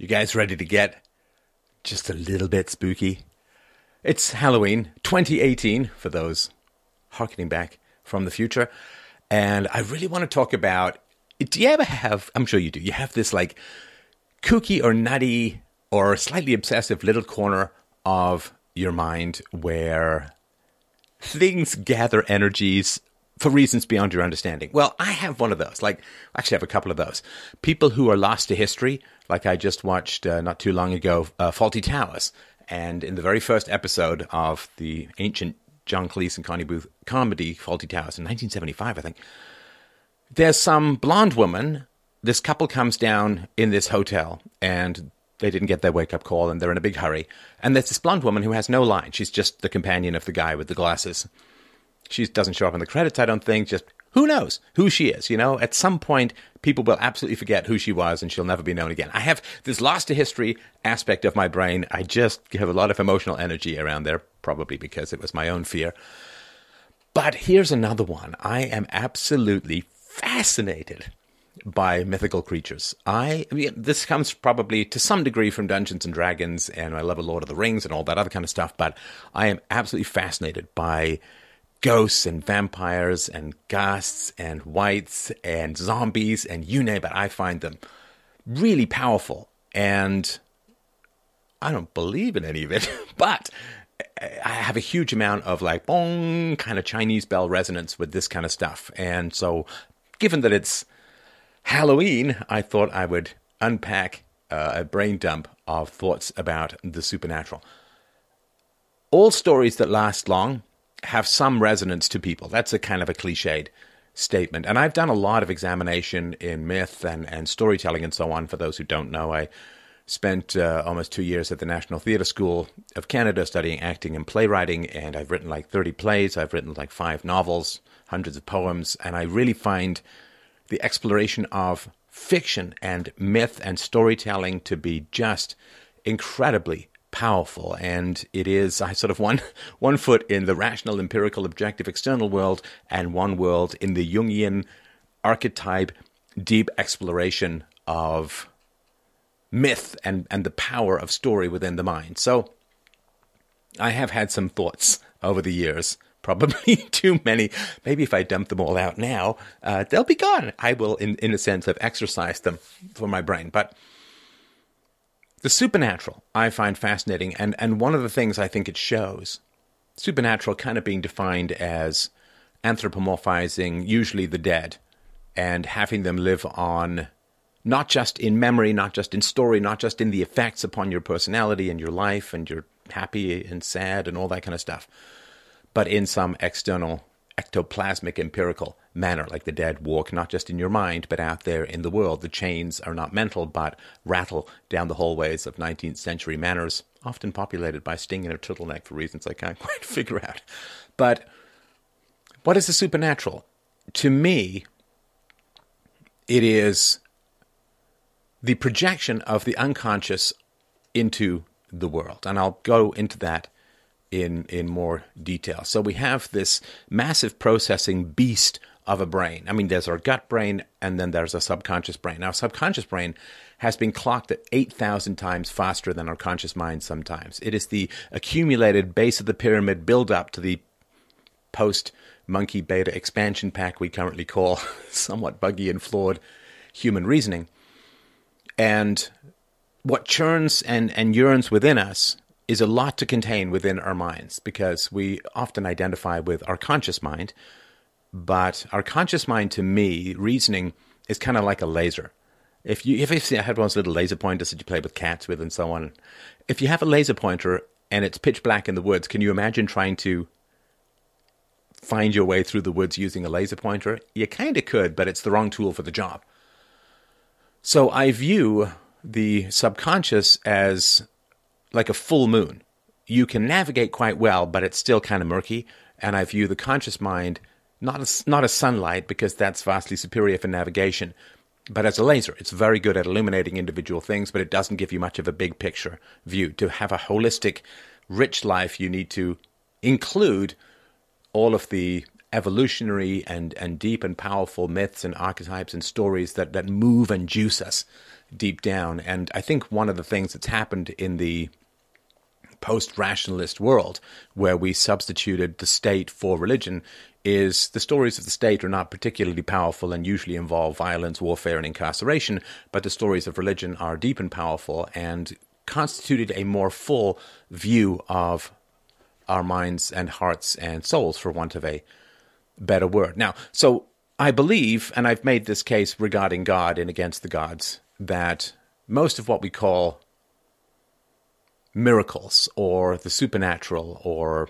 You guys ready to get just a little bit spooky? It's Halloween 2018 for those harkening back from the future. And I really want to talk about do you ever have, I'm sure you do, you have this like kooky or nutty or slightly obsessive little corner of your mind where things gather energies for reasons beyond your understanding. Well, I have one of those. Like, I actually, have a couple of those. People who are lost to history, like I just watched uh, not too long ago, uh, Fawlty Towers. And in the very first episode of the ancient John Cleese and Connie Booth comedy, Fawlty Towers, in 1975, I think, there's some blonde woman. This couple comes down in this hotel and they didn't get their wake up call and they're in a big hurry. And there's this blonde woman who has no line. She's just the companion of the guy with the glasses. She doesn't show up in the credits, I don't think. Just who knows who she is? You know, at some point, people will absolutely forget who she was and she'll never be known again. I have this lost to history aspect of my brain. I just have a lot of emotional energy around there, probably because it was my own fear. But here's another one. I am absolutely fascinated by mythical creatures. I, I mean, this comes probably to some degree from Dungeons and Dragons, and I love Lord of the Rings and all that other kind of stuff. But I am absolutely fascinated by ghosts and vampires and ghasts and wights and zombies and you name it. I find them really powerful. And I don't believe in any of it, but I have a huge amount of like bong kind of Chinese bell resonance with this kind of stuff. And so, given that it's Halloween, I thought I would unpack uh, a brain dump of thoughts about the supernatural. All stories that last long have some resonance to people. That's a kind of a cliched statement. And I've done a lot of examination in myth and, and storytelling and so on. For those who don't know, I spent uh, almost two years at the National Theatre School of Canada studying acting and playwriting, and I've written like 30 plays, I've written like five novels, hundreds of poems, and I really find the exploration of fiction and myth and storytelling to be just incredibly powerful and it is I sort of one one foot in the rational empirical objective external world and one world in the Jungian archetype deep exploration of myth and and the power of story within the mind. So I have had some thoughts over the years probably too many. Maybe if I dump them all out now uh, they'll be gone. I will in in a sense have exercised them for my brain. But the supernatural I find fascinating, and, and one of the things I think it shows, supernatural kind of being defined as anthropomorphizing usually the dead and having them live on not just in memory, not just in story, not just in the effects upon your personality and your life and your happy and sad and all that kind of stuff, but in some external ectoplasmic empirical manner, like the dead walk not just in your mind, but out there in the world. The chains are not mental, but rattle down the hallways of 19th century manors, often populated by Sting in a turtleneck for reasons I can't quite figure out. But what is the supernatural? To me, it is the projection of the unconscious into the world. And I'll go into that in in more detail. So we have this massive processing beast of a brain. I mean, there's our gut brain, and then there's a subconscious brain. Now, subconscious brain has been clocked at 8,000 times faster than our conscious mind sometimes. It is the accumulated base of the pyramid build up to the post monkey beta expansion pack we currently call somewhat buggy and flawed human reasoning. And what churns and, and yearns within us is a lot to contain within our minds because we often identify with our conscious mind. But our conscious mind, to me, reasoning is kind of like a laser. If you if you I had one of those little laser pointers that you play with cats with and so on. If you have a laser pointer and it's pitch black in the woods, can you imagine trying to find your way through the woods using a laser pointer? You kind of could, but it's the wrong tool for the job. So I view the subconscious as like a full moon. You can navigate quite well, but it's still kind of murky. And I view the conscious mind not as, not as sunlight because that's vastly superior for navigation, but as a laser. It's very good at illuminating individual things, but it doesn't give you much of a big picture view. To have a holistic, rich life, you need to include all of the evolutionary and, and deep and powerful myths and archetypes and stories that, that move and juice us deep down. And I think one of the things that's happened in the post rationalist world, where we substituted the state for religion, is the stories of the state are not particularly powerful and usually involve violence, warfare, and incarceration, but the stories of religion are deep and powerful and constituted a more full view of our minds and hearts and souls, for want of a better word. Now, so I believe, and I've made this case regarding God and against the gods, that most of what we call miracles or the supernatural or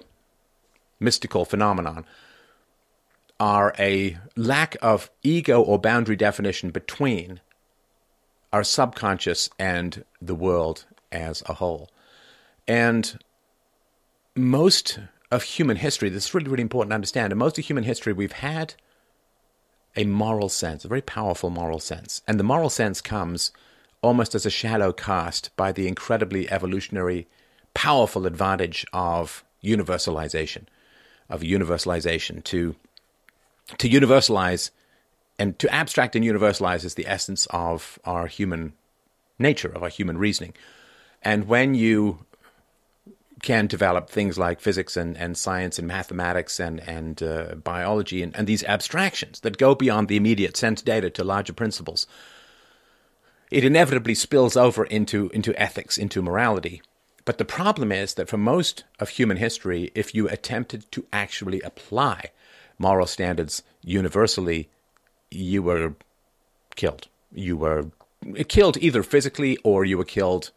mystical phenomenon are a lack of ego or boundary definition between our subconscious and the world as a whole. And most of human history, this is really, really important to understand. In most of human history, we've had a moral sense, a very powerful moral sense. And the moral sense comes almost as a shadow cast by the incredibly evolutionary, powerful advantage of universalization, of universalization to to universalize and to abstract and universalize is the essence of our human nature, of our human reasoning. And when you can develop things like physics and, and science and mathematics and, and uh, biology and, and these abstractions that go beyond the immediate sense data to larger principles, it inevitably spills over into, into ethics, into morality. But the problem is that for most of human history, if you attempted to actually apply moral standards universally, you were killed. You were killed either physically or you were killed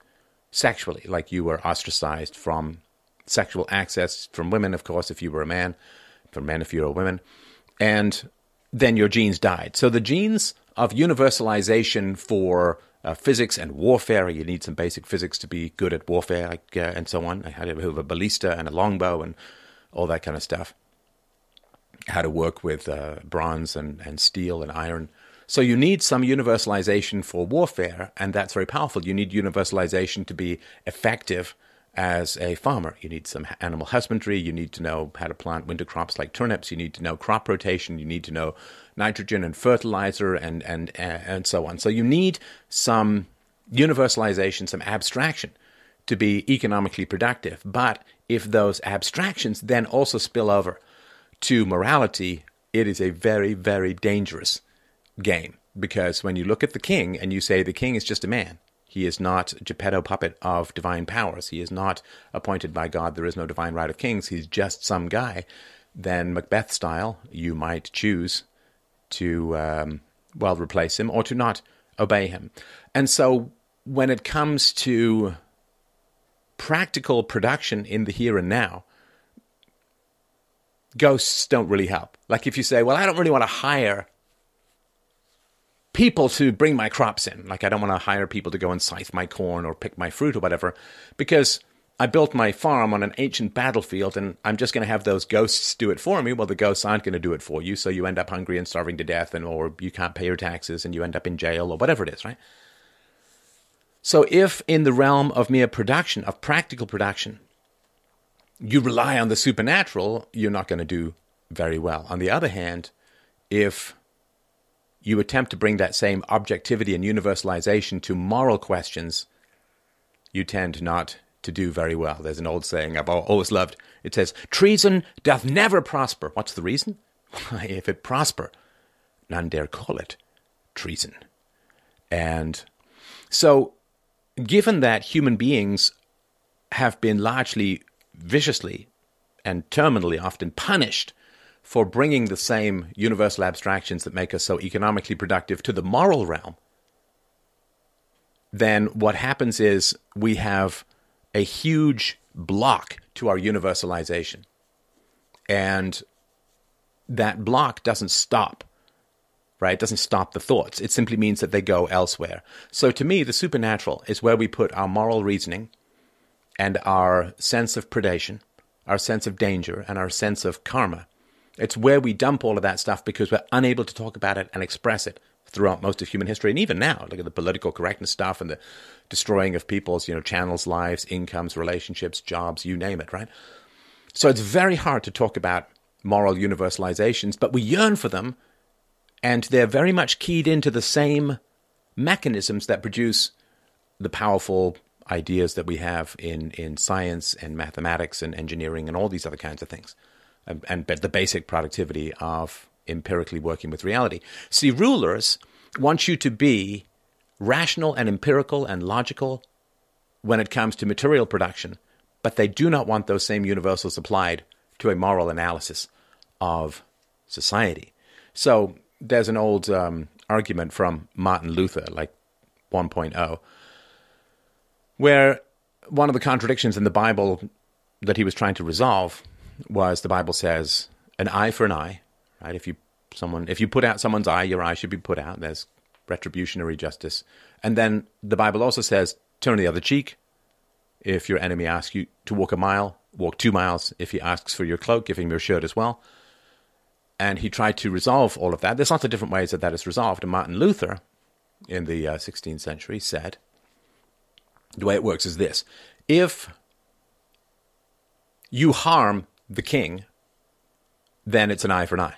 sexually, like you were ostracized from sexual access from women, of course, if you were a man, from men if you were a woman, and then your genes died. So the genes of universalization for uh, physics and warfare. You need some basic physics to be good at warfare, like, uh, and so on. I had to have a ballista and a longbow and all that kind of stuff. How to work with uh, bronze and, and steel and iron. So you need some universalization for warfare, and that's very powerful. You need universalization to be effective as a farmer. You need some animal husbandry. You need to know how to plant winter crops like turnips. You need to know crop rotation. You need to know nitrogen and fertilizer and, and, and so on. So you need some universalization, some abstraction to be economically productive. But if those abstractions then also spill over to morality, it is a very, very dangerous game because when you look at the king and you say the king is just a man, he is not Geppetto puppet of divine powers. He is not appointed by God. There is no divine right of kings. He's just some guy. Then Macbeth style, you might choose to, um, well, replace him or to not obey him. And so when it comes to practical production in the here and now, ghosts don't really help. Like if you say, well, I don't really want to hire people to bring my crops in. Like I don't want to hire people to go and scythe my corn or pick my fruit or whatever, because I built my farm on an ancient battlefield and I'm just going to have those ghosts do it for me. Well, the ghosts aren't going to do it for you, so you end up hungry and starving to death, and or you can't pay your taxes and you end up in jail or whatever it is, right? So if in the realm of mere production, of practical production, you rely on the supernatural, you're not going to do very well. On the other hand, if you attempt to bring that same objectivity and universalization to moral questions, you tend not to do very well. There's an old saying I've always loved. It says, Treason doth never prosper. What's the reason? Why, if it prosper, none dare call it treason. And so, given that human beings have been largely viciously and terminally often punished for bringing the same universal abstractions that make us so economically productive to the moral realm, then what happens is we have a huge block to our universalization. And that block doesn't stop, right? It doesn't stop the thoughts. It simply means that they go elsewhere. So to me, the supernatural is where we put our moral reasoning and our sense of predation, our sense of danger, and our sense of karma it's where we dump all of that stuff because we're unable to talk about it and express it throughout most of human history. And even now, look at the political correctness stuff and the destroying of people's, you know, channels, lives, incomes, relationships, jobs, you name it, right? So it's very hard to talk about moral universalizations, but we yearn for them, and they're very much keyed into the same mechanisms that produce the powerful ideas that we have in, in science and mathematics and engineering and all these other kinds of things, and, and the basic productivity of empirically working with reality. See, rulers want you to be rational and empirical and logical when it comes to material production, but they do not want those same universals applied to a moral analysis of society. So there's an old um, argument from Martin Luther, like 1.0, where one of the contradictions in the Bible that he was trying to resolve was the Bible says an eye for an eye, right? If you someone if you put out someone's eye, your eye should be put out. There's retributionary justice. And then the Bible also says turn the other cheek. If your enemy asks you to walk a mile, walk two miles. If he asks for your cloak, give him your shirt as well. And he tried to resolve all of that. There's lots of different ways that that is resolved. And Martin Luther, in the uh, 16th century, said the way it works is this if you harm the king, then it's an eye for an eye.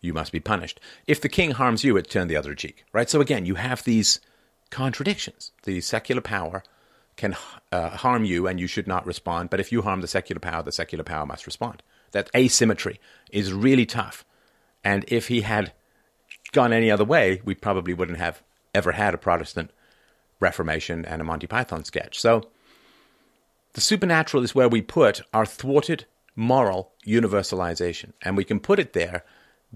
You must be punished. If the king harms you, it's turn the other cheek, right? So again, you have these contradictions. The secular power can uh, harm you and you should not respond. But if you harm the secular power, the secular power must respond. That asymmetry is really tough. And if he had gone any other way, we probably wouldn't have ever had a Protestant Reformation and a Monty Python sketch. So the supernatural is where we put our thwarted moral universalization. And we can put it there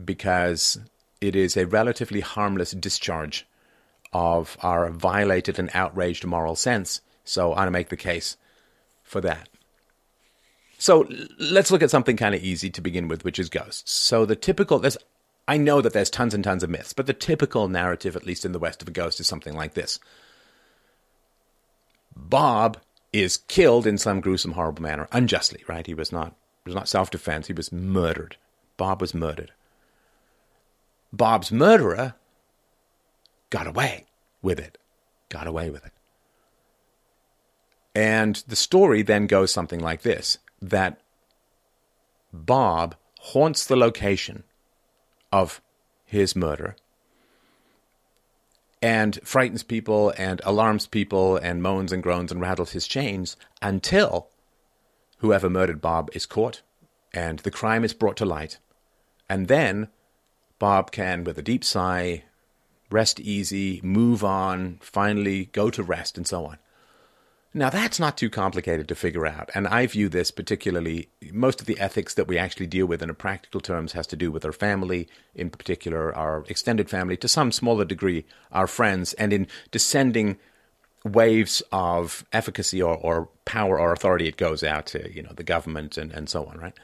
because it is a relatively harmless discharge of our violated and outraged moral sense so I want to make the case for that. So let's look at something kind of easy to begin with, which is ghosts. So the typical, there's, I know that there's tons and tons of myths, but the typical narrative, at least in the West, of a ghost is something like this: Bob is killed in some gruesome, horrible manner, unjustly. Right? He was not, it was not self-defense. He was murdered. Bob was murdered. Bob's murderer got away with it. Got away with it. And the story then goes something like this that Bob haunts the location of his murder and frightens people and alarms people and moans and groans and rattles his chains until whoever murdered Bob is caught and the crime is brought to light. And then Bob can, with a deep sigh, rest easy, move on, finally go to rest, and so on. Now, that's not too complicated to figure out. And I view this particularly, most of the ethics that we actually deal with in a practical terms has to do with our family, in particular our extended family, to some smaller degree our friends, and in descending waves of efficacy or, or power or authority, it goes out to, you know, the government and, and so on, right?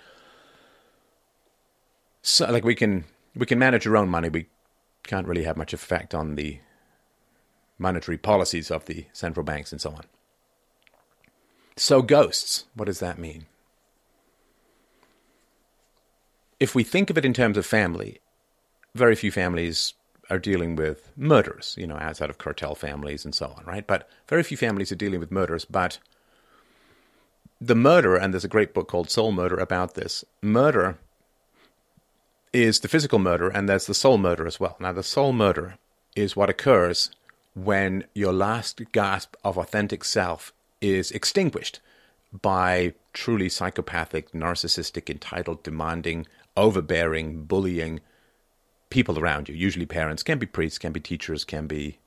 So, like, we can, we can manage our own money. We can't really have much effect on the monetary policies of the central banks and so on. So, ghosts, what does that mean? If we think of it in terms of family, very few families are dealing with murders, you know, outside of cartel families and so on, right? But very few families are dealing with murders. But the murder, and there's a great book called Soul Murder about this, murder is the physical murder, and there's the soul murder as well. Now, the soul murder is what occurs when your last gasp of authentic self is extinguished by truly psychopathic, narcissistic, entitled, demanding, overbearing, bullying people around you. Usually, parents can be priests, can be teachers, can be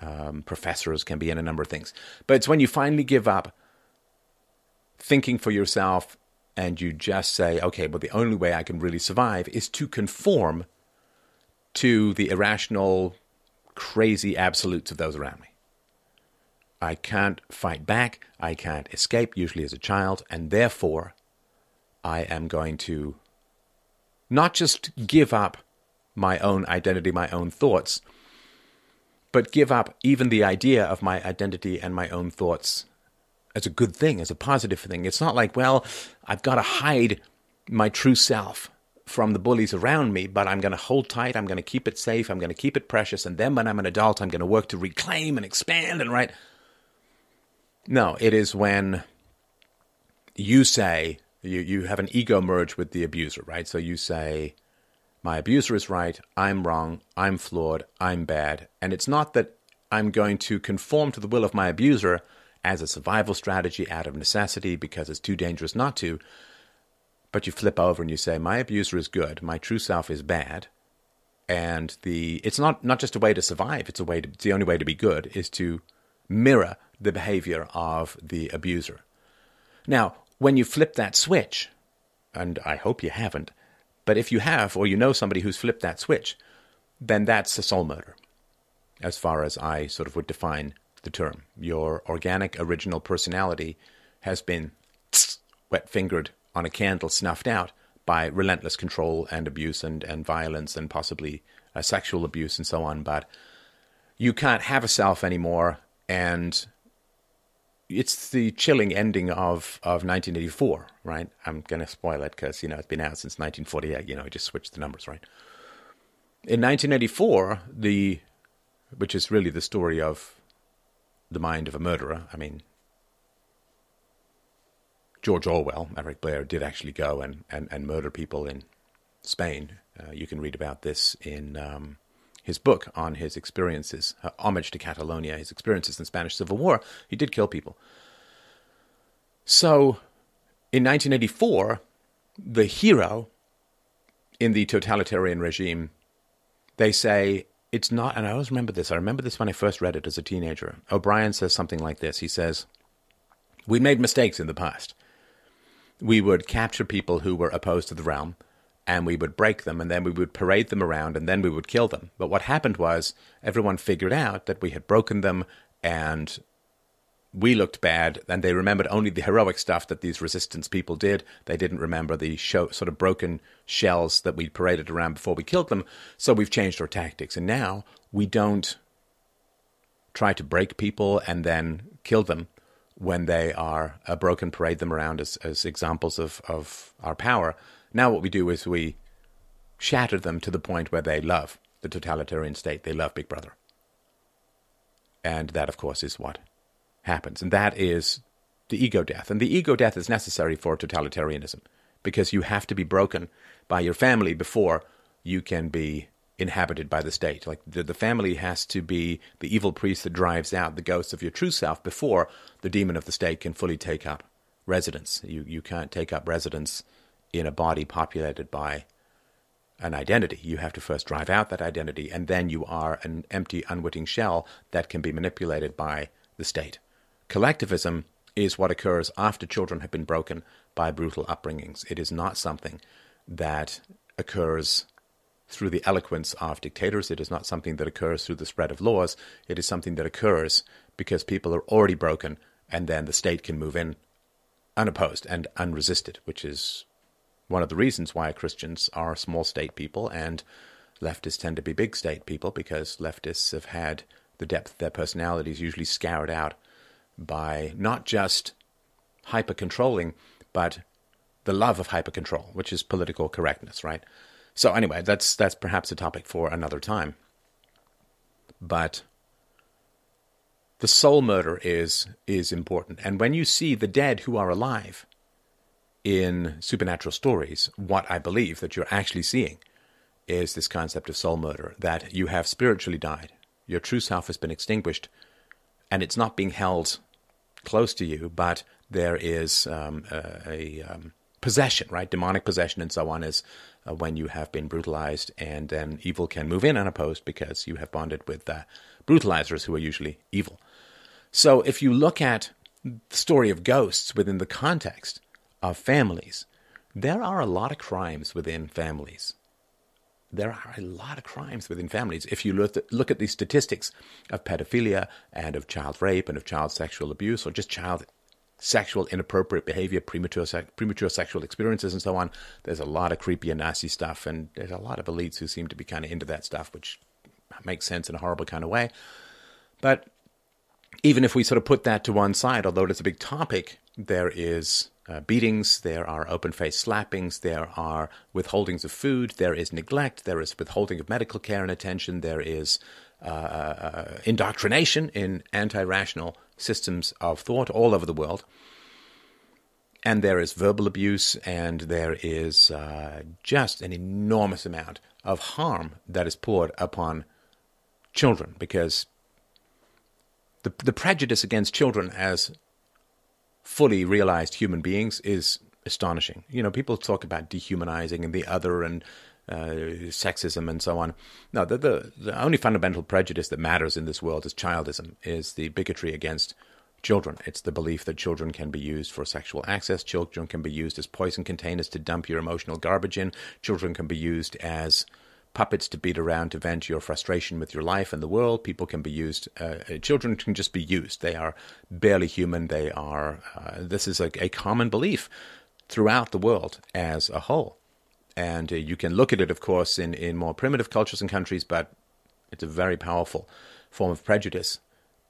um, professors, can be in a number of things. But it's when you finally give up thinking for yourself and you just say, okay, well, the only way I can really survive is to conform to the irrational, crazy absolutes of those around me. I can't fight back. I can't escape, usually as a child, and therefore I am going to not just give up my own identity, my own thoughts, but give up even the idea of my identity and my own thoughts as a good thing, as a positive thing. It's not like, well, I've got to hide my true self from the bullies around me, but I'm going to hold tight. I'm going to keep it safe. I'm going to keep it precious. And then when I'm an adult, I'm going to work to reclaim and expand and right. No, it is when you say, You you have an ego merge with the abuser, right? So you say, my abuser is right, I'm wrong, I'm flawed, I'm bad, and it's not that I'm going to conform to the will of my abuser as a survival strategy out of necessity because it's too dangerous not to. But you flip over and you say, my abuser is good, my true self is bad, and the it's not not just a way to survive; it's a way to it's the only way to be good is to mirror the behavior of the abuser. Now, when you flip that switch, and I hope you haven't, but if you have, or you know somebody who's flipped that switch, then that's a soul murder, as far as I sort of would define the term. Your organic, original personality has been wet fingered on a candle, snuffed out by relentless control and abuse and, and violence and possibly uh, sexual abuse and so on. But you can't have a self anymore. And it's the chilling ending of, of 1984, right? I'm going to spoil it because, you know, it's been out since 1948. You know, I just switched the numbers, right? In 1984, the, which is really the story of the mind of a murderer. I mean, George Orwell, Eric Blair, did actually go and, and, and murder people in Spain. Uh, you can read about this in um, his book on his experiences, uh, Homage to Catalonia, his experiences in the Spanish Civil War. He did kill people. So, in 1984, the hero in the totalitarian regime, they say it's not, and I always remember this. I remember this when I first read it as a teenager. O'Brien says something like this. He says, We made mistakes in the past we would capture people who were opposed to the realm and we would break them and then we would parade them around and then we would kill them. But what happened was everyone figured out that we had broken them and we looked bad and they remembered only the heroic stuff that these resistance people did. They didn't remember the show, sort of broken shells that we paraded around before we killed them. So we've changed our tactics and now we don't try to break people and then kill them when they are a broken, parade them around as, as examples of, of our power. Now, what we do is we shatter them to the point where they love the totalitarian state, they love Big Brother. And that, of course, is what happens. And that is the ego death. And the ego death is necessary for totalitarianism because you have to be broken by your family before you can be inhabited by the state. Like the, the family has to be the evil priest that drives out the ghosts of your true self before the demon of the state can fully take up residence. You you can't take up residence in a body populated by an identity. You have to first drive out that identity, and then you are an empty, unwitting shell that can be manipulated by the state. Collectivism is what occurs after children have been broken by brutal upbringings. It is not something that occurs through the eloquence of dictators. It is not something that occurs through the spread of laws. It is something that occurs because people are already broken and then the state can move in unopposed and unresisted, which is one of the reasons why Christians are small state people and leftists tend to be big state people because leftists have had the depth of their personalities usually scoured out by not just hyper controlling, but the love of hyper control, which is political correctness, right? So anyway, that's that's perhaps a topic for another time. But the soul murder is is important, and when you see the dead who are alive in supernatural stories, what I believe that you're actually seeing is this concept of soul murder that you have spiritually died, your true self has been extinguished, and it's not being held close to you, but there is um, a, a um, possession, right? Demonic possession and so on is uh, when you have been brutalized, and then evil can move in unopposed because you have bonded with uh, brutalizers who are usually evil. So if you look at the story of ghosts within the context of families, there are a lot of crimes within families. There are a lot of crimes within families. If you look at, look at the statistics of pedophilia and of child rape and of child sexual abuse or just child sexual inappropriate behavior, premature premature sexual experiences, and so on. There's a lot of creepy and nasty stuff, and there's a lot of elites who seem to be kind of into that stuff, which makes sense in a horrible kind of way. But even if we sort of put that to one side, although it's a big topic, there is uh, beatings, there are open faced slappings, there are withholdings of food, there is neglect, there is withholding of medical care and attention, there is uh, uh, indoctrination in anti rational systems of thought all over the world. and there is verbal abuse, and there is uh, just an enormous amount of harm that is poured upon children because the, the prejudice against children as fully realized human beings is astonishing. You know, people talk about dehumanizing and the other and uh, sexism and so on. No, the, the, the only fundamental prejudice that matters in this world is childism, is the bigotry against children. It's the belief that children can be used for sexual access. Children can be used as poison containers to dump your emotional garbage in. Children can be used as puppets to beat around to vent your frustration with your life and the world. People can be used. Uh, uh children can just be used. They are barely human. They are. Uh, this is a, a, common belief throughout the world as a whole. And uh, you can look at it, of course, in, in more primitive cultures and countries, but it's a very powerful form of prejudice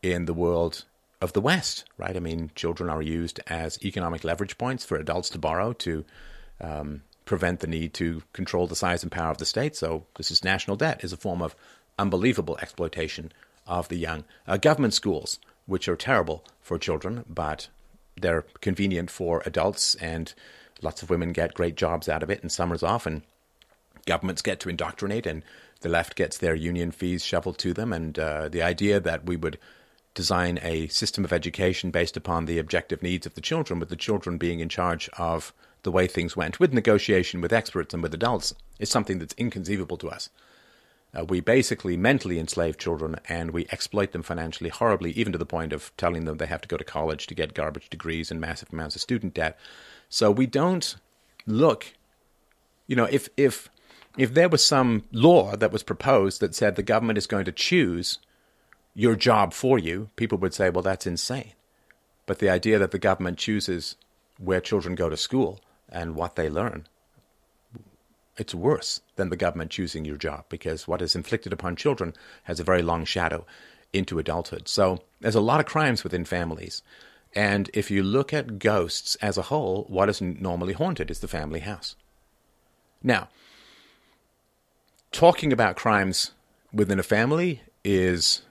in the world of the West, right? I mean, children are used as economic leverage points for adults to borrow to um, prevent the need to control the size and power of the state. So, this is national debt, is a form of unbelievable exploitation of the young. Uh, government schools, which are terrible for children, but they're convenient for adults, and lots of women get great jobs out of it and summers off, and governments get to indoctrinate, and the left gets their union fees shoveled to them. And uh, the idea that we would design a system of education based upon the objective needs of the children, with the children being in charge of the way things went, with negotiation with experts and with adults, is something that's inconceivable to us. Uh, we basically mentally enslave children and we exploit them financially horribly, even to the point of telling them they have to go to college to get garbage degrees and massive amounts of student debt. So we don't look, you know, if if if there was some law that was proposed that said the government is going to choose your job for you, people would say, well, that's insane. But the idea that the government chooses where children go to school and what they learn, it's worse than the government choosing your job because what is inflicted upon children has a very long shadow into adulthood. So there's a lot of crimes within families. And if you look at ghosts as a whole, what is normally haunted is the family house. Now, talking about crimes within a family is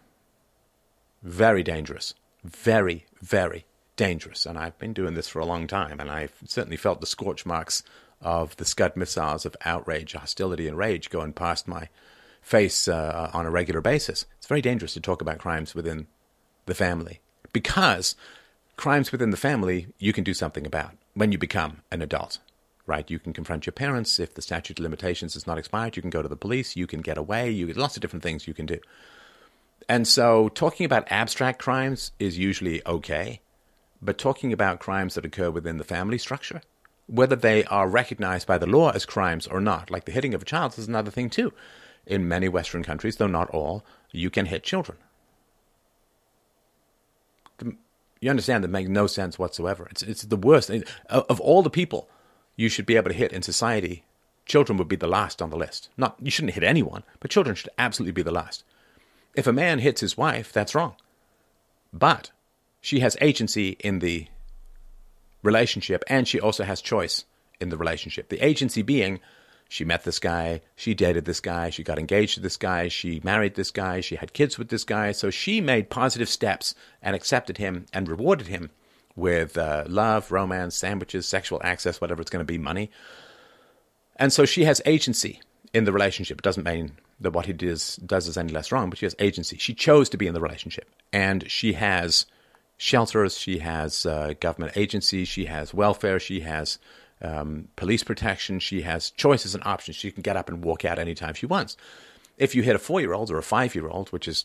very dangerous. Very, very dangerous. And I've been doing this for a long time, and I've certainly felt the scorch marks of the Scud missiles of outrage, hostility, and rage going past my face uh, on a regular basis. It's very dangerous to talk about crimes within the family because crimes within the family you can do something about when you become an adult. Right, you can confront your parents if the statute of limitations is not expired. You can go to the police. You can get away. You lots of different things you can do. And so talking about abstract crimes is usually okay, but talking about crimes that occur within the family structure, whether they are recognized by the law as crimes or not, like the hitting of a child is another thing too. In many Western countries, though not all, you can hit children. You understand that makes no sense whatsoever. It's, it's the worst. Of all the people you should be able to hit in society, children would be the last on the list. Not you shouldn't hit anyone, but children should absolutely be the last. If a man hits his wife, that's wrong. But she has agency in the relationship and she also has choice in the relationship. The agency being she met this guy, she dated this guy, she got engaged to this guy, she married this guy, she had kids with this guy. So she made positive steps and accepted him and rewarded him with uh, love, romance, sandwiches, sexual access, whatever it's going to be, money. And so she has agency in the relationship. It doesn't mean that what he does does is any less wrong, but she has agency. She chose to be in the relationship, and she has shelters, she has uh, government agencies, she has welfare, she has um, police protection, she has choices and options. She can get up and walk out anytime she wants. If you hit a four-year-old or a five-year-old, which is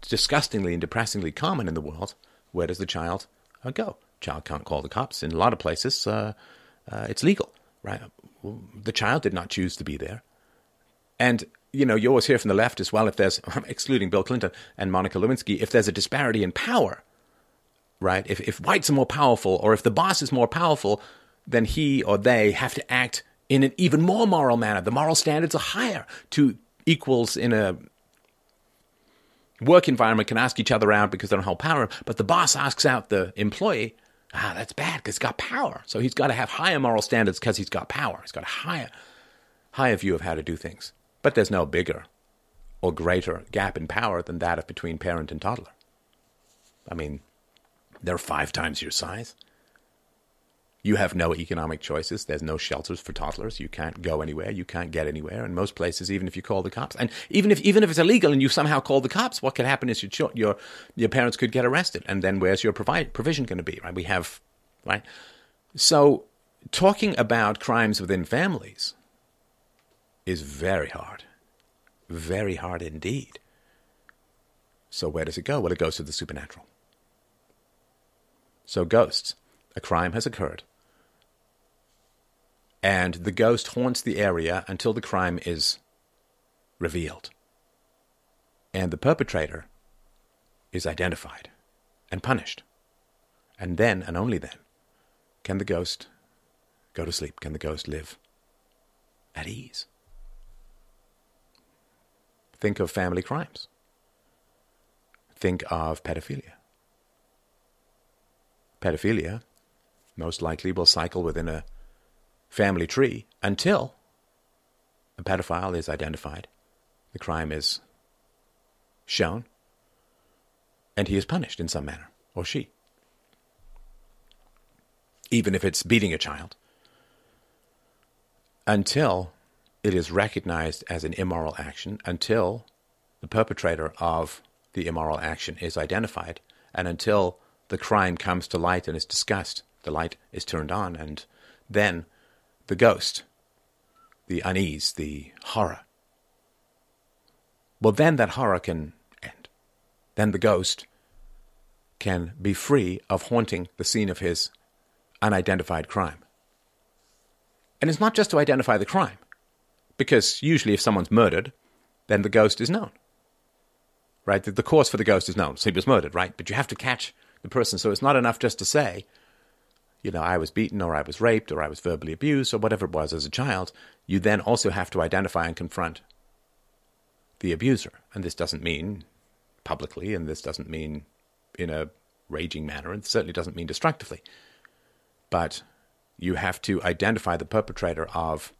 disgustingly and depressingly common in the world, where does the child uh, go? Child can't call the cops. In a lot of places, uh, uh it's legal, right? The child did not choose to be there. And you know, you always hear from the left as well, if there's, excluding Bill Clinton and Monica Lewinsky, if there's a disparity in power, right? If, if whites are more powerful or if the boss is more powerful, then he or they have to act in an even more moral manner. The moral standards are higher to equals in a work environment can ask each other out because they don't hold power, but the boss asks out the employee. Ah, that's bad because he's got power. So he's got to have higher moral standards because he's got power. He's got a higher, higher view of how to do things. But there's no bigger or greater gap in power than that of between parent and toddler. I mean, they're five times your size. You have no economic choices. There's no shelters for toddlers. You can't go anywhere. You can't get anywhere. In most places, even if you call the cops, and even if even if it's illegal and you somehow call the cops, what could happen is your your your parents could get arrested, and then where's your provision going to be? Right? We have right. So talking about crimes within families is very hard, very hard indeed. So where does it go? Well, it goes to the supernatural. So ghosts. A crime has occurred and the ghost haunts the area until the crime is revealed. And the perpetrator is identified and punished. And then, and only then, can the ghost go to sleep? Can the ghost live at ease? Think of family crimes. Think of pedophilia. Pedophilia most likely will cycle within a family tree until a pedophile is identified, the crime is shown, and he is punished in some manner, or she. Even if it's beating a child, until it is recognized as an immoral action, until the perpetrator of the immoral action is identified, and until the crime comes to light and is discussed, the light is turned on, and then the ghost, the unease, the horror. Well, then that horror can end. Then the ghost can be free of haunting the scene of his unidentified crime. And it's not just to identify the crime, because usually if someone's murdered, then the ghost is known. Right? The, the cause for the ghost is known. So he was murdered, right? But you have to catch the person. So it's not enough just to say, you know, I was beaten or I was raped or I was verbally abused or whatever it was as a child, you then also have to identify and confront the abuser. And this doesn't mean publicly, and this doesn't mean in a raging manner, and certainly doesn't mean destructively. But you have to identify the perpetrator of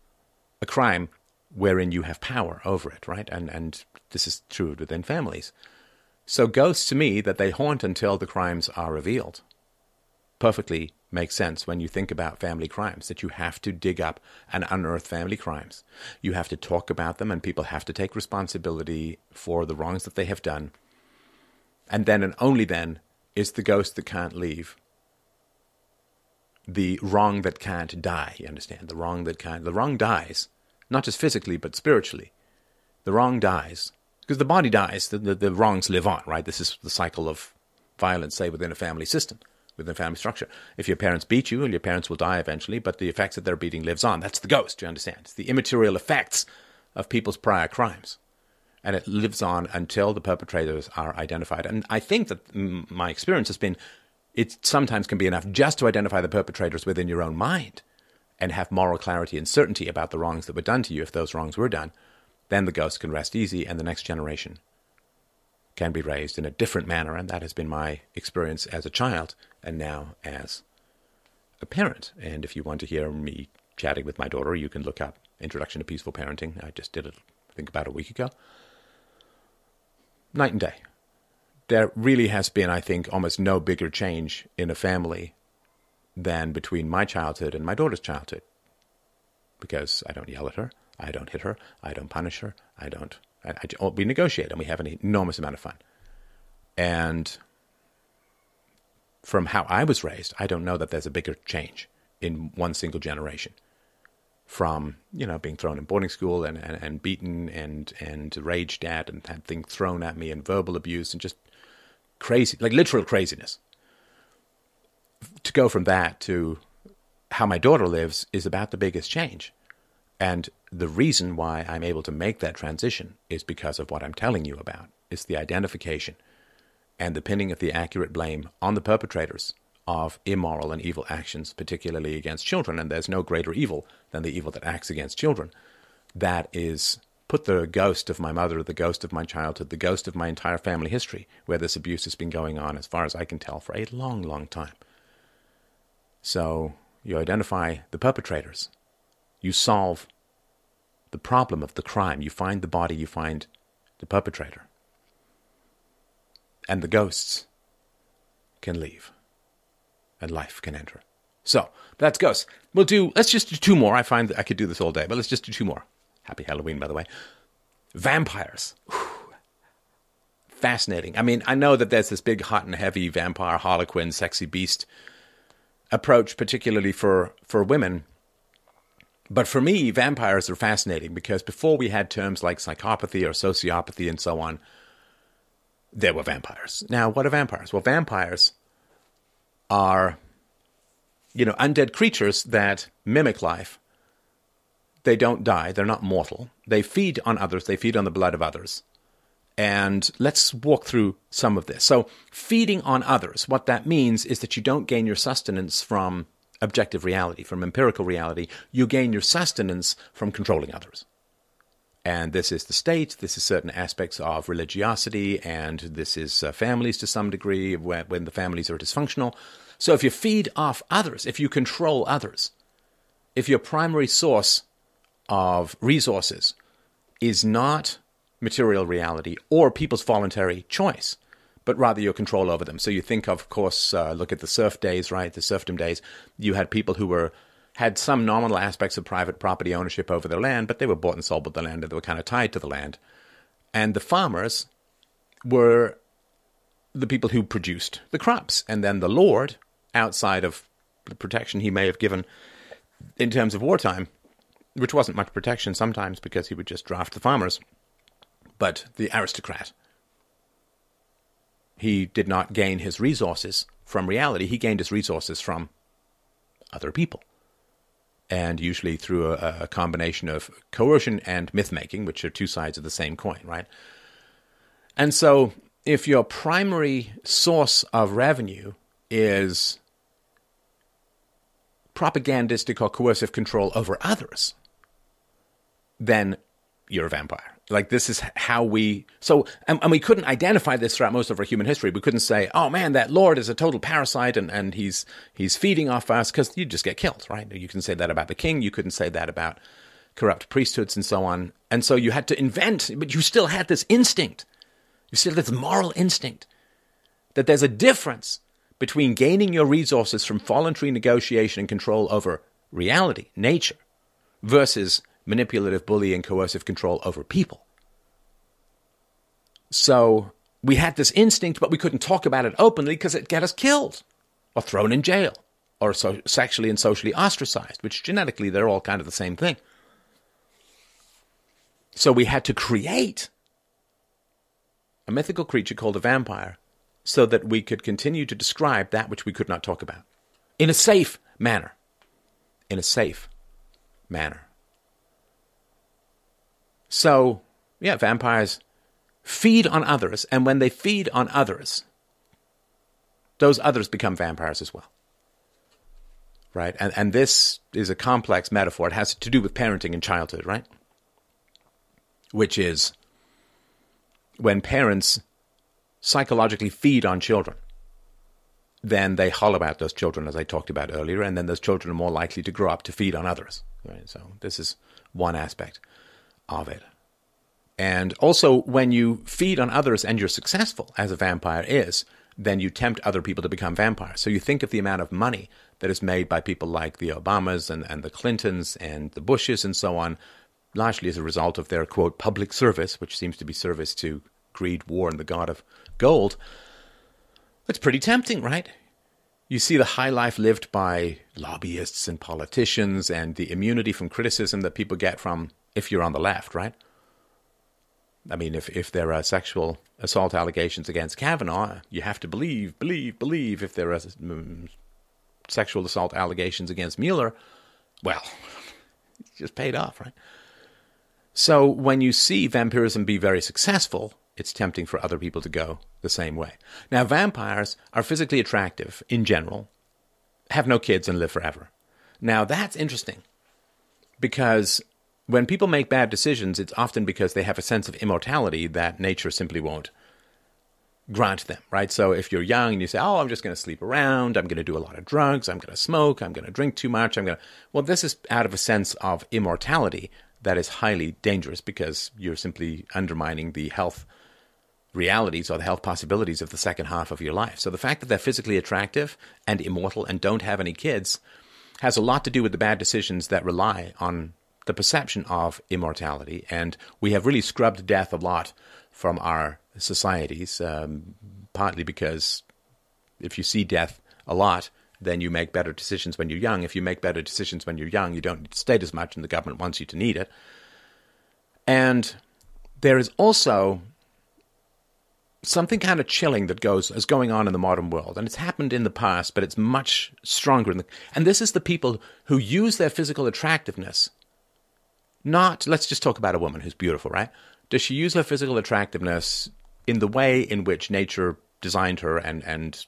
a crime wherein you have power over it, right? And and this is true within families. So ghosts to me that they haunt until the crimes are revealed. Perfectly makes sense when you think about family crimes that you have to dig up and unearth family crimes. You have to talk about them, and people have to take responsibility for the wrongs that they have done. And then and only then is the ghost that can't leave. The wrong that can't die, you understand? The wrong that can't. The wrong dies, not just physically, but spiritually. The wrong dies. Because the body dies, the, the, the wrongs live on, right? This is the cycle of violence, say, within a family system within a family structure. If your parents beat you, and your parents will die eventually, but the effects of their beating lives on. That's the ghost, you understand? It's the immaterial effects of people's prior crimes. And it lives on until the perpetrators are identified. And I think that my experience has been it sometimes can be enough just to identify the perpetrators within your own mind and have moral clarity and certainty about the wrongs that were done to you if those wrongs were done. Then the ghost can rest easy and the next generation can be raised in a different manner. And that has been my experience as a child and now as a parent. And if you want to hear me chatting with my daughter, you can look up Introduction to Peaceful Parenting. I just did it, I think, about a week ago. Night and day. There really has been, I think, almost no bigger change in a family than between my childhood and my daughter's childhood. Because I don't yell at her, I don't hit her, I don't punish her, I don't. I, I, oh, we negotiate and we have an enormous amount of fun. And from how I was raised, I don't know that there's a bigger change in one single generation. From you know being thrown in boarding school and, and, and beaten and and raged at and had things thrown at me and verbal abuse and just crazy like literal craziness. To go from that to how my daughter lives is about the biggest change. And the reason why I'm able to make that transition is because of what I'm telling you about. It's the identification and the pinning of the accurate blame on the perpetrators of immoral and evil actions, particularly against children. And there's no greater evil than the evil that acts against children. That is put the ghost of my mother, the ghost of my childhood, the ghost of my entire family history, where this abuse has been going on, as far as I can tell, for a long, long time. So you identify the perpetrators, you solve the problem of the crime, you find the body, you find the perpetrator and the ghosts can leave, and life can enter. So that's ghosts. We'll do, let's just do two more. I find that I could do this all day, but let's just do two more. Happy Halloween, by the way. Vampires. Whew. Fascinating. I mean, I know that there's this big, hot and heavy vampire, harlequin, sexy beast approach, particularly for, for women. But for me, vampires are fascinating because before we had terms like psychopathy or sociopathy and so on, there were vampires. Now, what are vampires? Well, vampires are, you know, undead creatures that mimic life. They don't die, they're not mortal. They feed on others, they feed on the blood of others. And let's walk through some of this. So, feeding on others, what that means is that you don't gain your sustenance from objective reality, from empirical reality. You gain your sustenance from controlling others. And this is the state, this is certain aspects of religiosity, and this is uh, families to some degree when, when the families are dysfunctional. So if you feed off others, if you control others, if your primary source of resources is not material reality or people's voluntary choice, but rather your control over them. So you think, of of course, uh, look at the serf days, right? The serfdom days. You had people who were had some nominal aspects of private property ownership over their land, but they were bought and sold with the land and they were kind of tied to the land. And the farmers were the people who produced the crops. And then the Lord, outside of the protection he may have given in terms of wartime, which wasn't much protection sometimes because he would just draft the farmers, but the aristocrat. He did not gain his resources from reality, he gained his resources from other people and usually through a, a combination of coercion and myth making, which are two sides of the same coin, right? And so, if your primary source of revenue is propagandistic or coercive control over others, then you're a vampire. Like this is how we so and, and, we couldn't identify this throughout most of our human history. We couldn't say, "Oh man, that lord is a total parasite and and he's he's feeding off us," because you just get killed, right? You can say that about the king. You couldn't say that about corrupt priesthoods and so on. And so you had to invent, but you still had this instinct. You still had this moral instinct that there's a difference between gaining your resources from voluntary negotiation and control over reality, nature, versus manipulative, bullying, coercive control over people. So we had this instinct, but we couldn't talk about it openly because it'd get us killed or thrown in jail or so sexually and socially ostracized, which genetically they're all kind of the same thing. So we had to create a mythical creature called a vampire so that we could continue to describe that which we could not talk about in a safe manner. In a safe manner. So, yeah, vampires feed on others, and when they feed on others, those others become vampires as well. Right? And, and this is a complex metaphor. It has to do with parenting in childhood, right? Which is when parents psychologically feed on children, then they hollow out those children, as I talked about earlier, and then those children are more likely to grow up to feed on others. Right? So this is one aspect of it. And also, when you feed on others and you're successful, as a vampire is, then you tempt other people to become vampires. So you think of the amount of money that is made by people like the Obamas and, and the Clintons and the Bushes and so on, largely as a result of their, quote, public service, which seems to be service to greed, war, and the god of gold. It's pretty tempting, right? You see the high life lived by lobbyists and politicians and the immunity from criticism that people get from if you're on the left, right? I mean, if, if there are sexual assault allegations against Kavanaugh, you have to believe, believe, believe. If there are um, sexual assault allegations against Mueller, well, it's just paid off, right? So when you see vampirism be very successful, it's tempting for other people to go the same way. Now, vampires are physically attractive in general, have no kids, and live forever. Now, that's interesting because when people make bad decisions, it's often because they have a sense of immortality that nature simply won't grant them, right? So if you're young and you say, "Oh, I'm just going to sleep around, I'm going to do a lot of drugs, I'm going to smoke, I'm going to drink too much, I'm going to," well, this is out of a sense of immortality that is highly dangerous because you're simply undermining the health realities or the health possibilities of the second half of your life. So the fact that they're physically attractive and immortal and don't have any kids has a lot to do with the bad decisions that rely on the perception of immortality. And we have really scrubbed death a lot from our societies, um, partly because if you see death a lot, then you make better decisions when you're young. If you make better decisions when you're young, you don't need to state as much, and the government wants you to need it. And there is also something kind of chilling that goes is going on in the modern world, and it's happened in the past, but it's much stronger. The, and this is the people who use their physical attractiveness. Not let's just talk about a woman who's beautiful, right? Does she use her physical attractiveness in the way in which nature designed her and and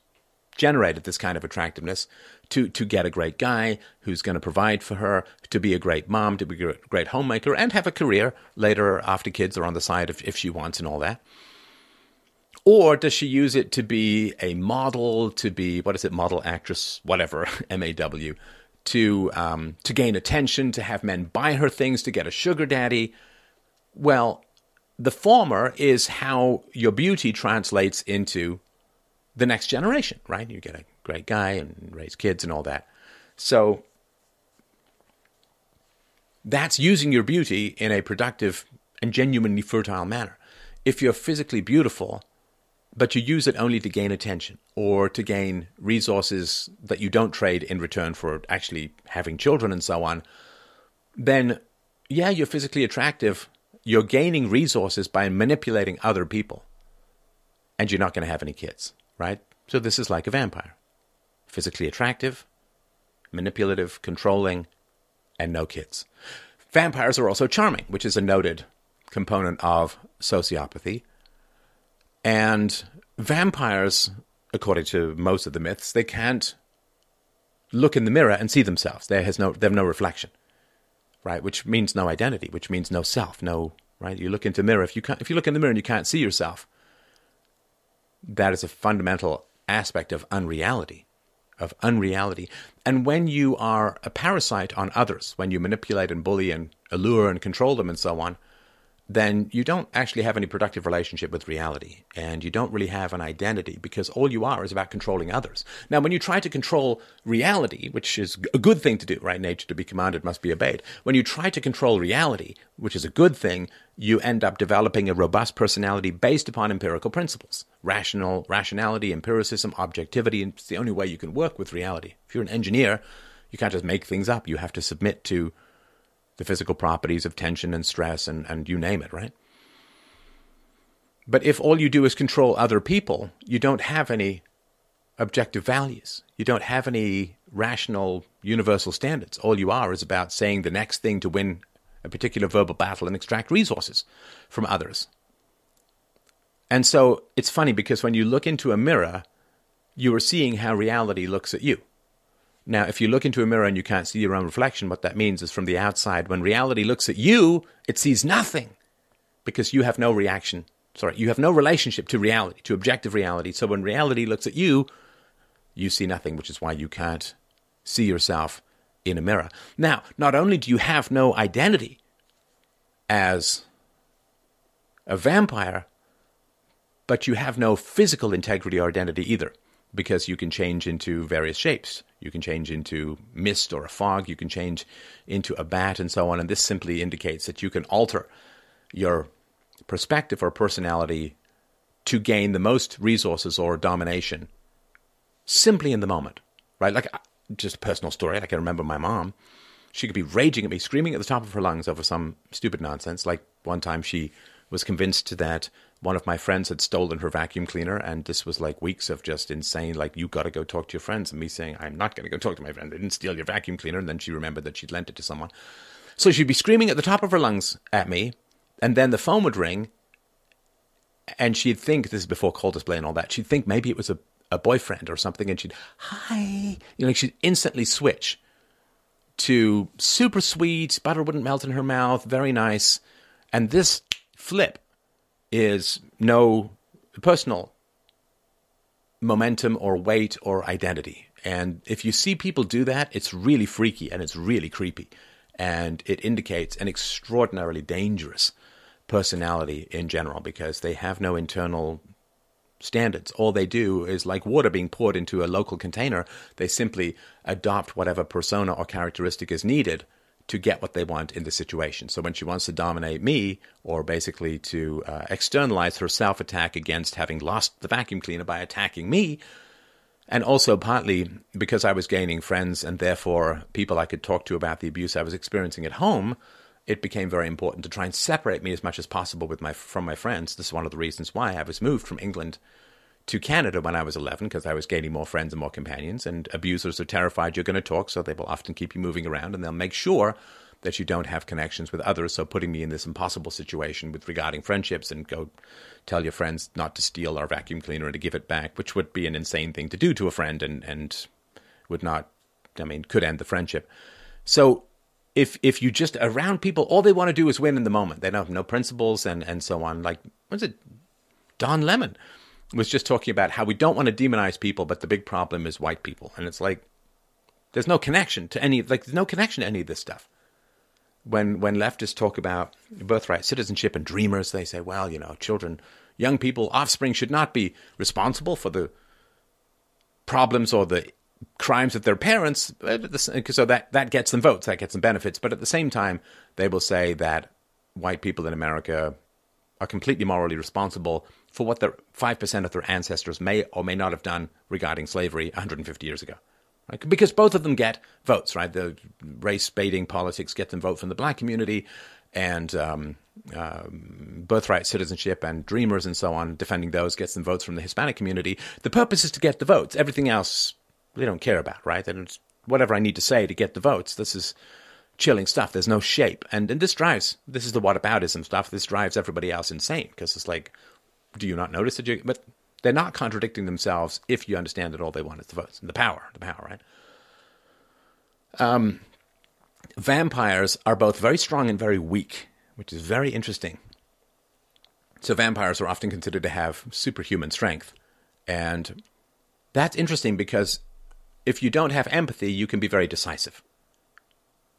generated this kind of attractiveness to to get a great guy who's going to provide for her, to be a great mom, to be a great homemaker, and have a career later after kids are on the side if, if she wants and all that? Or does she use it to be a model, to be what is it, model actress, whatever, M A W, to um, to gain attention, to have men buy her things, to get a sugar daddy? Well, the former is how your beauty translates into the next generation, right? You get a great guy and raise kids and all that. So that's using your beauty in a productive and genuinely fertile manner. If you're physically beautiful, but you use it only to gain attention or to gain resources that you don't trade in return for actually having children and so on, then yeah, you're physically attractive. You're gaining resources by manipulating other people, and you're not going to have any kids right? So this is like a vampire physically attractive, manipulative, controlling, and no kids. Vampires are also charming, which is a noted component of sociopathy. And vampires, according to most of the myths, they can't look in the mirror and see themselves. Has no, they have no reflection, right? Which means no identity, which means no self, no right. You look into the mirror. If you can't, if you look in the mirror and you can't see yourself, that is a fundamental aspect of unreality, of unreality. And when you are a parasite on others, when you manipulate and bully and allure and control them and so on, then you don't actually have any productive relationship with reality. And you don't really have an identity because all you are is about controlling others. Now, when you try to control reality, which is a good thing to do, right? Nature to be commanded must be obeyed. When you try to control reality, which is a good thing, you end up developing a robust personality based upon empirical principles. Rational, rationality, empiricism, objectivity, it's the only way you can work with reality. If you're an engineer, you can't just make things up. You have to submit to the physical properties of tension and stress and, and you name it, right? But if all you do is control other people, you don't have any objective values. You don't have any rational universal standards. All you are is about saying the next thing to win a particular verbal battle and extract resources from others. And so it's funny because when you look into a mirror, you are seeing how reality looks at you. Now, if you look into a mirror and you can't see your own reflection, what that means is from the outside, when reality looks at you, it sees nothing because you have no reaction. Sorry, you have no relationship to reality, to objective reality. So when reality looks at you, you see nothing, which is why you can't see yourself in a mirror. Now, not only do you have no identity as a vampire, but you have no physical integrity or identity either because you can change into various shapes. You can change into mist or a fog, you can change into a bat and so on. And this simply indicates that you can alter your perspective or personality to gain the most resources or domination simply in the moment, right? Like just a personal story. I can remember my mom. She could be raging at me, screaming at the top of her lungs over some stupid nonsense. Like one time she was convinced that one of my friends had stolen her vacuum cleaner, and this was like weeks of just insane, like, you got to go talk to your friends. And me saying, I'm not going to go talk to my friend. they didn't steal your vacuum cleaner. And then she remembered that she'd lent it to someone. So she'd be screaming at the top of her lungs at me, and then the phone would ring, and she'd think, this is before call display and all that, she'd think maybe it was a a boyfriend or something, and she'd hi, you know, she'd instantly switch to super sweet, butter wouldn't melt in her mouth, very nice, and this flip is no personal momentum or weight or identity. And if you see people do that, it's really freaky and it's really creepy. And it indicates an extraordinarily dangerous personality in general because they have no internal standards. All they do is like water being poured into a local container, they simply adopt whatever persona or characteristic is needed to get what they want in the situation. So when she wants to dominate me, or basically to uh, externalize her self attack against having lost the vacuum cleaner by attacking me, and also partly because I was gaining friends and therefore people I could talk to about the abuse I was experiencing at home, it became very important to try and separate me as much as possible with my from my friends. This is one of the reasons why I was moved from England to Canada when I was 11 because I was gaining more friends and more companions. And abusers are terrified you're going to talk, so they will often keep you moving around and they'll make sure that you don't have connections with others. So putting me in this impossible situation with regarding friendships and go tell your friends not to steal our vacuum cleaner and to give it back, which would be an insane thing to do to a friend and, and would not, I mean, could end the friendship. So if if you just around people, all they want to do is win in the moment. They don't have no principles and, and so on. Like, what's it? Don Lemon was just talking about how we don't want to demonize people, but the big problem is white people. And it's like, there's no connection to any, like, there's no connection to any of this stuff. When, when leftists talk about birthright citizenship and dreamers, they say, well, you know, children, young people, offspring should not be responsible for the problems or the crimes of their parents. Uh, so that, that gets them votes, that gets them benefits. But at the same time, they will say that white people in America are completely morally responsible for what the 5% of their ancestors may or may not have done regarding slavery 150 years ago. Right? Because both of them get votes, right? The race baiting politics get them vote from the black community, and um, um, birthright citizenship and dreamers and so on, defending those gets them votes from the Hispanic community. The purpose is to get the votes. Everything else they don't care about, right? And whatever I need to say to get the votes, this is chilling stuff. There's no shape. And, and this drives, this is the whataboutism stuff. This drives everybody else insane because it's like, do you not notice that you, but they're not contradicting themselves if you understand that all they want is the votes and the power, the power, right? Um, vampires are both very strong and very weak, which is very interesting. So vampires are often considered to have superhuman strength. And that's interesting because if you don't have empathy, you can be very decisive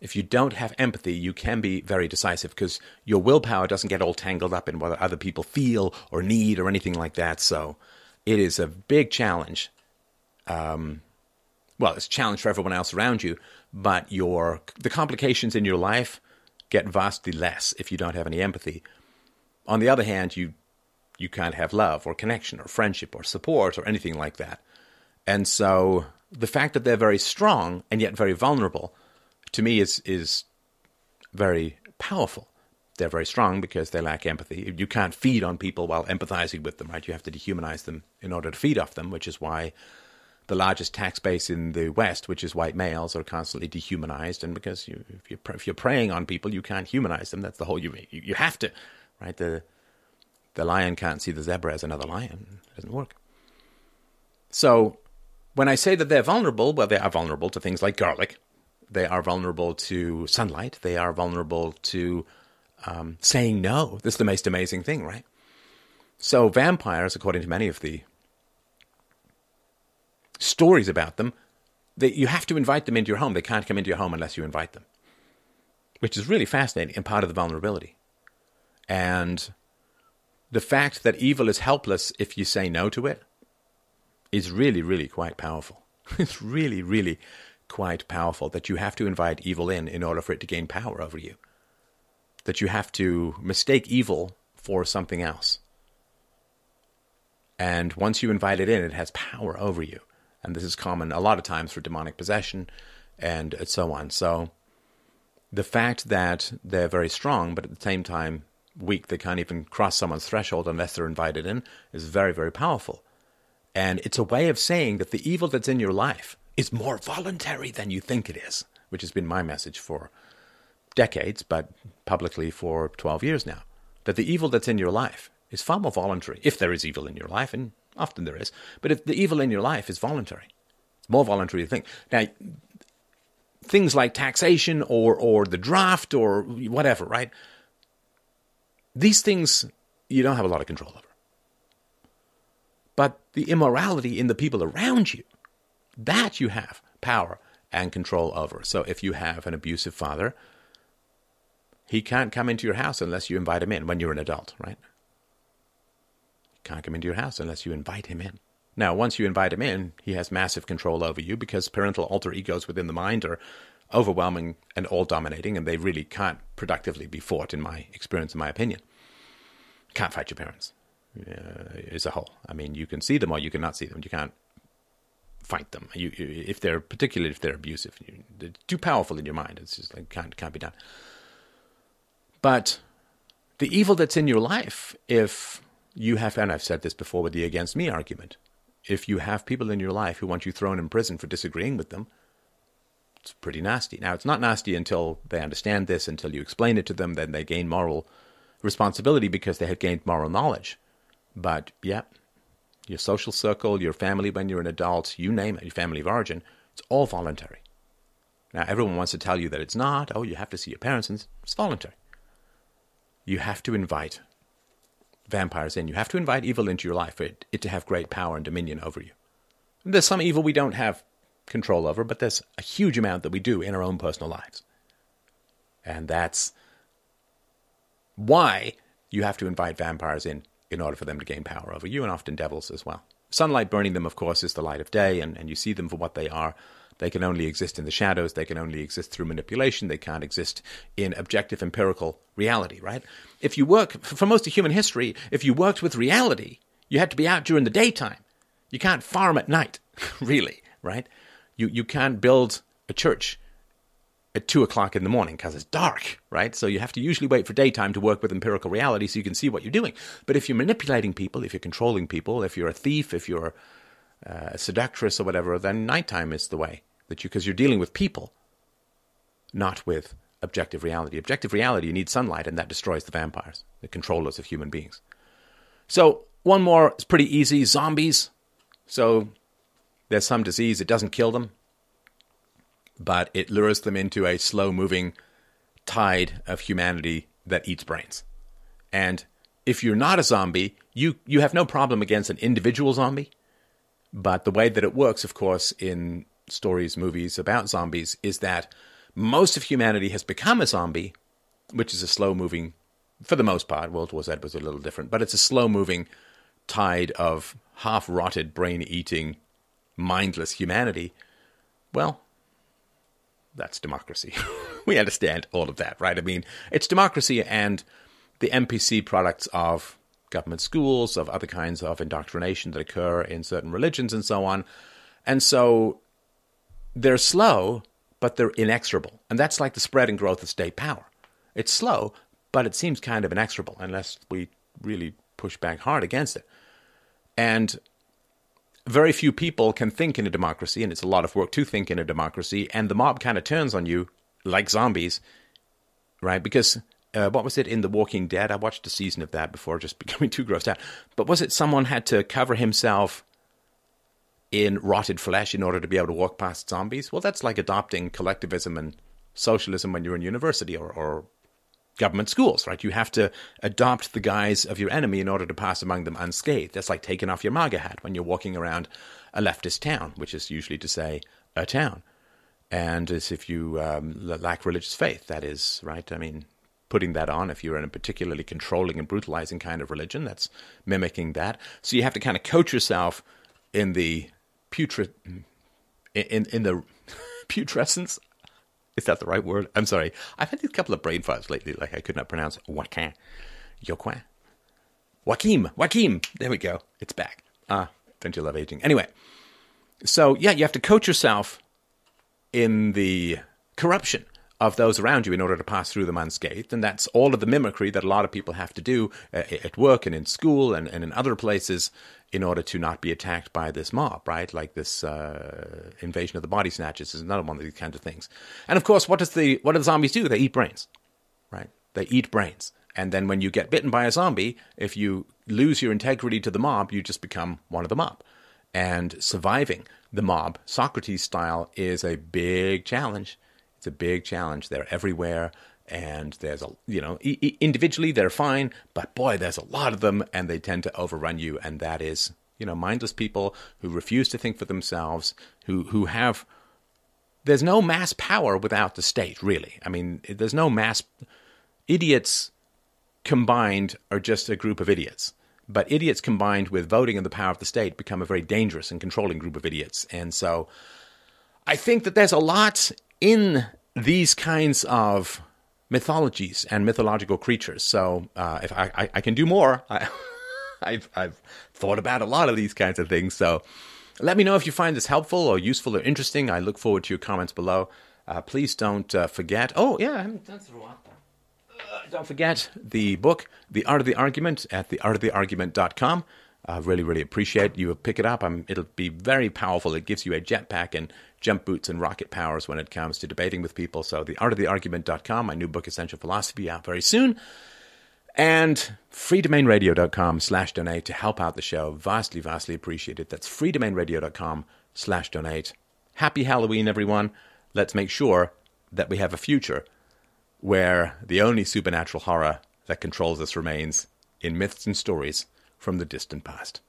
if you don't have empathy, you can be very decisive because your willpower doesn't get all tangled up in what other people feel or need or anything like that. So it is a big challenge. Um, well, it's a challenge for everyone else around you, but your the complications in your life get vastly less if you don't have any empathy. On the other hand, you you can't have love or connection or friendship or support or anything like that. And so the fact that they're very strong and yet very vulnerable to me is is very powerful. They're very strong because they lack empathy. You can't feed on people while empathizing with them, right? You have to dehumanize them in order to feed off them, which is why the largest tax base in the West, which is white males, are constantly dehumanized. And because you, if, you're, if you're preying on people, you can't humanize them. That's the whole you you have to, right? The the lion can't see the zebra as another lion. It doesn't work. So when I say that they're vulnerable, well, they are vulnerable to things like garlic, they are vulnerable to sunlight. They are vulnerable to um, saying no. This is the most amazing thing, right? So, vampires, according to many of the stories about them, they, you have to invite them into your home. They can't come into your home unless you invite them, which is really fascinating and part of the vulnerability. And the fact that evil is helpless if you say no to it is really, really quite powerful. it's really, really quite powerful that you have to invite evil in in order for it to gain power over you. That you have to mistake evil for something else. And once you invite it in, it has power over you. And this is common a lot of times for demonic possession and so on. So the fact that they're very strong, but at the same time weak, they can't even cross someone's threshold unless they're invited in, is very, very powerful. And it's a way of saying that the evil that's in your life is more voluntary than you think it is, which has been my message for decades, but publicly for 12 years now. That the evil that's in your life is far more voluntary, if there is evil in your life, and often there is. But if the evil in your life is voluntary, it's more voluntary to think. Now, things like taxation or, or the draft or whatever, right? These things you don't have a lot of control over. But the immorality in the people around you that you have power and control over. So if you have an abusive father, he can't come into your house unless you invite him in when you're an adult, right? He can't come into your house unless you invite him in. Now, once you invite him in, he has massive control over you because parental alter egos within the mind are overwhelming and all dominating, and they really can't productively be fought, in my experience, in my opinion. Can't fight your parents uh, as a whole. I mean, you can see them or you cannot see them. You can't fight them. You, if they're particularly if they're abusive, you, they're too powerful in your mind. It's just like can't can't be done. But the evil that's in your life, if you have, and I've said this before with the against me argument, if you have people in your life who want you thrown in prison for disagreeing with them, it's pretty nasty. Now, it's not nasty until they understand this, until you explain it to them, then they gain moral responsibility because they have gained moral knowledge. But yeah, your social circle, your family when you're an adult, you name it, your family of origin, it's all voluntary. Now, everyone wants to tell you that it's not. Oh, you have to see your parents, and it's voluntary. You have to invite vampires in. You have to invite evil into your life for it, it to have great power and dominion over you. And there's some evil we don't have control over, but there's a huge amount that we do in our own personal lives. And that's why you have to invite vampires in in order for them to gain power over you, and often devils as well. Sunlight burning them, of course, is the light of day, and, and you see them for what they are. They can only exist in the shadows. They can only exist through manipulation. They can't exist in objective empirical reality, right? If you work, for most of human history, if you worked with reality, you had to be out during the daytime. You can't farm at night, really, right? You, you can't build a church at two o'clock in the morning because it's dark, right? So you have to usually wait for daytime to work with empirical reality so you can see what you're doing. But if you're manipulating people, if you're controlling people, if you're a thief, if you're uh, a seductress or whatever, then nighttime is the way that you, because you're dealing with people, not with objective reality. Objective reality, you need sunlight, and that destroys the vampires, the controllers of human beings. So one more is pretty easy: zombies. So there's some disease; it doesn't kill them but it lures them into a slow moving tide of humanity that eats brains. And if you're not a zombie, you, you have no problem against an individual zombie. But the way that it works, of course, in stories, movies about zombies, is that most of humanity has become a zombie, which is a slow moving, for the most part, World War Z was a little different, but it's a slow moving tide of half rotted, brain eating, mindless humanity. Well, that's democracy. we understand all of that, right? I mean, it's democracy and the NPC products of government schools, of other kinds of indoctrination that occur in certain religions and so on. And so they're slow, but they're inexorable. And that's like the spread and growth of state power. It's slow, but it seems kind of inexorable unless we really push back hard against it. And very few people can think in a democracy, and it's a lot of work to think in a democracy, and the mob kind of turns on you like zombies, right? Because uh, what was it in The Walking Dead? I watched a season of that before just becoming too grossed out. But was it someone had to cover himself in rotted flesh in order to be able to walk past zombies? Well, that's like adopting collectivism and socialism when you're in university or, or government schools, right? You have to adopt the guise of your enemy in order to pass among them unscathed. That's like taking off your MAGA hat when you're walking around a leftist town, which is usually to say a town. And as if you um, lack religious faith, that is, right? I mean, putting that on, if you're in a particularly controlling and brutalizing kind of religion, that's mimicking that. So you have to kind of coach yourself in the putrid, in, in the putrescence is that the right word? I'm sorry. I've had a couple of brain farts lately, like I could not pronounce Joaquin. Joaquin. Joaquim. Joaquim. There we go. It's back. Ah, don't you love aging? Anyway, so yeah, you have to coach yourself in the corruption of those around you in order to pass through them unscathed. And that's all of the mimicry that a lot of people have to do uh, at work and in school and, and in other places in order to not be attacked by this mob, right? Like this uh, invasion of the body snatchers is another one of these kinds of things. And of course, what does the what do the zombies do? They eat brains, right? They eat brains. And then when you get bitten by a zombie, if you lose your integrity to the mob, you just become one of the mob. And surviving the mob, Socrates style, is a big challenge it's a big challenge. They're everywhere, and there's a you know individually they're fine, but boy, there's a lot of them, and they tend to overrun you, and that is you know mindless people who refuse to think for themselves, who who have there's no mass power without the state, really. I mean, there's no mass idiots combined are just a group of idiots. But idiots combined with voting and the power of the state become a very dangerous and controlling group of idiots. And so I think that there's a lot in these kinds of mythologies and mythological creatures. So uh, if I, I, I, can do more, I, I've, I've thought about a lot of these kinds of things. So let me know if you find this helpful or useful or interesting. I look forward to your comments below. Uh, please don't uh, forget. Oh, yeah, I haven't done a while. Uh, don't forget the book, The Art of the Argument, at theartoftheargument.com. I really, really appreciate you pick it up. I'm, it'll be very powerful. It gives you a jetpack and jump boots and rocket powers when it comes to debating with people. So, the theartoftheargument.com, my new book, Essential Philosophy, out very soon. And freedomainradio.com slash donate to help out the show. Vastly, vastly appreciated. That's freedomainradio.com slash donate. Happy Halloween, everyone. Let's make sure that we have a future where the only supernatural horror that controls us remains in myths and stories from the distant past.